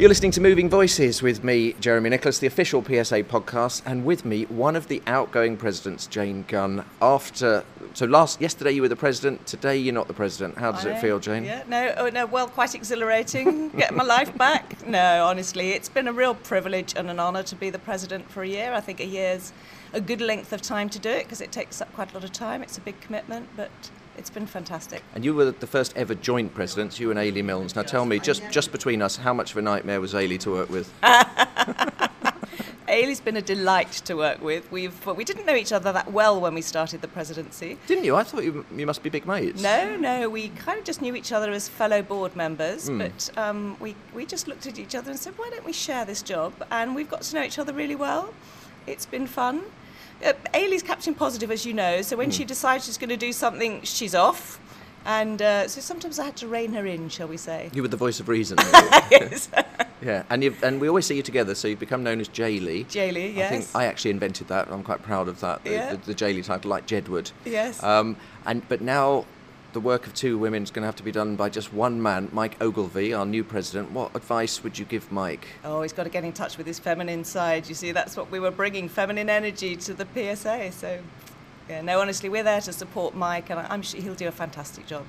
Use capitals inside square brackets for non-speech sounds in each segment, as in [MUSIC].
You're listening to Moving Voices with me, Jeremy Nicholas, the official PSA podcast, and with me, one of the outgoing presidents, Jane Gunn. After so last yesterday you were the president, today you're not the president. How does I it feel, Jane? Yeah, no, oh, no, well, quite exhilarating. [LAUGHS] Get my life back. No, honestly, it's been a real privilege and an honour to be the president for a year. I think a year's a good length of time to do it because it takes up quite a lot of time. It's a big commitment, but it's been fantastic. And you were the first ever joint presidents, you and Eilidh Milnes. Now tell me, just just between us, how much of a nightmare was Eilidh to work with? [LAUGHS] Eilidh's been a delight to work with. We've well, we didn't know each other that well when we started the presidency. Didn't you? I thought you, you must be big mates. No, no, we kind of just knew each other as fellow board members, Hmm. but um, we, we just looked at each other and said, why don't we share this job? And we've got to know each other really well. It's been fun. Uh, Eilidh's Captain Positive, as you know, so when Hmm. she decides she's going to do something, she's off. And uh, so sometimes I had to rein her in, shall we say. You were the voice of reason. [LAUGHS] yes. [LAUGHS] yeah, and you and we always see you together, so you've become known as Jaylee. Jaylee, yes. I think. I actually invented that. I'm quite proud of that. The, Yeah. the, the Jaylee title, like Jedward. Yes. Um, and but now, the work of two women is going to have to be done by just one man, Mike Ogilvie, our new president. What advice would you give Mike? Oh, he's got to get in touch with his feminine side. You see, that's what we were bringing feminine energy to the PSA. So, yeah, no, honestly, we're there to support Mike, and I'm sure he'll do a fantastic job.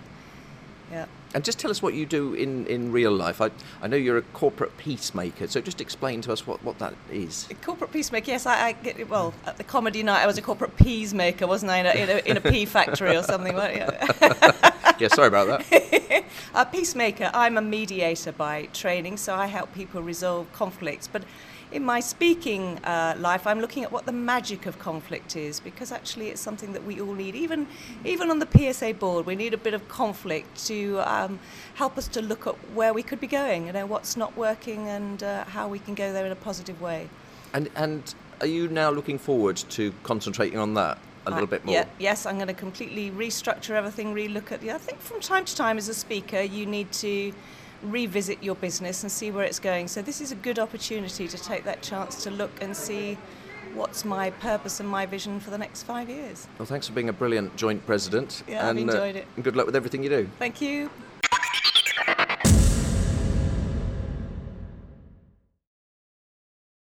Yeah. And just tell us what you do in, in real life. I, I know you're a corporate peacemaker, so just explain to us what, what that is. A corporate peacemaker, yes, I, I get well at the comedy night. I was a corporate peacemaker, wasn't I? In a, in a, in a pea factory or something. weren't you? [LAUGHS] yeah, sorry about that. [LAUGHS] a peacemaker. I'm a mediator by training, so I help people resolve conflicts. But in my speaking uh, life, I'm looking at what the magic of conflict is, because actually it's something that we all need. Even even on the PSA board, we need a bit of conflict to um, help us to look at where we could be going. You know, what's not working and uh, how we can go there in a positive way. And, and are you now looking forward to concentrating on that a little I- bit more? Yeah, yes, I'm going to completely restructure everything, relook at the. I think from time to time as a speaker, you need to revisit your business and see where it's going. So this is a good opportunity to take that chance to look and see what's my purpose and my vision for the next five years. Well, thanks for being a brilliant joint president. Yeah, I've and, uh, enjoyed it. and good luck with everything you do. Thank you.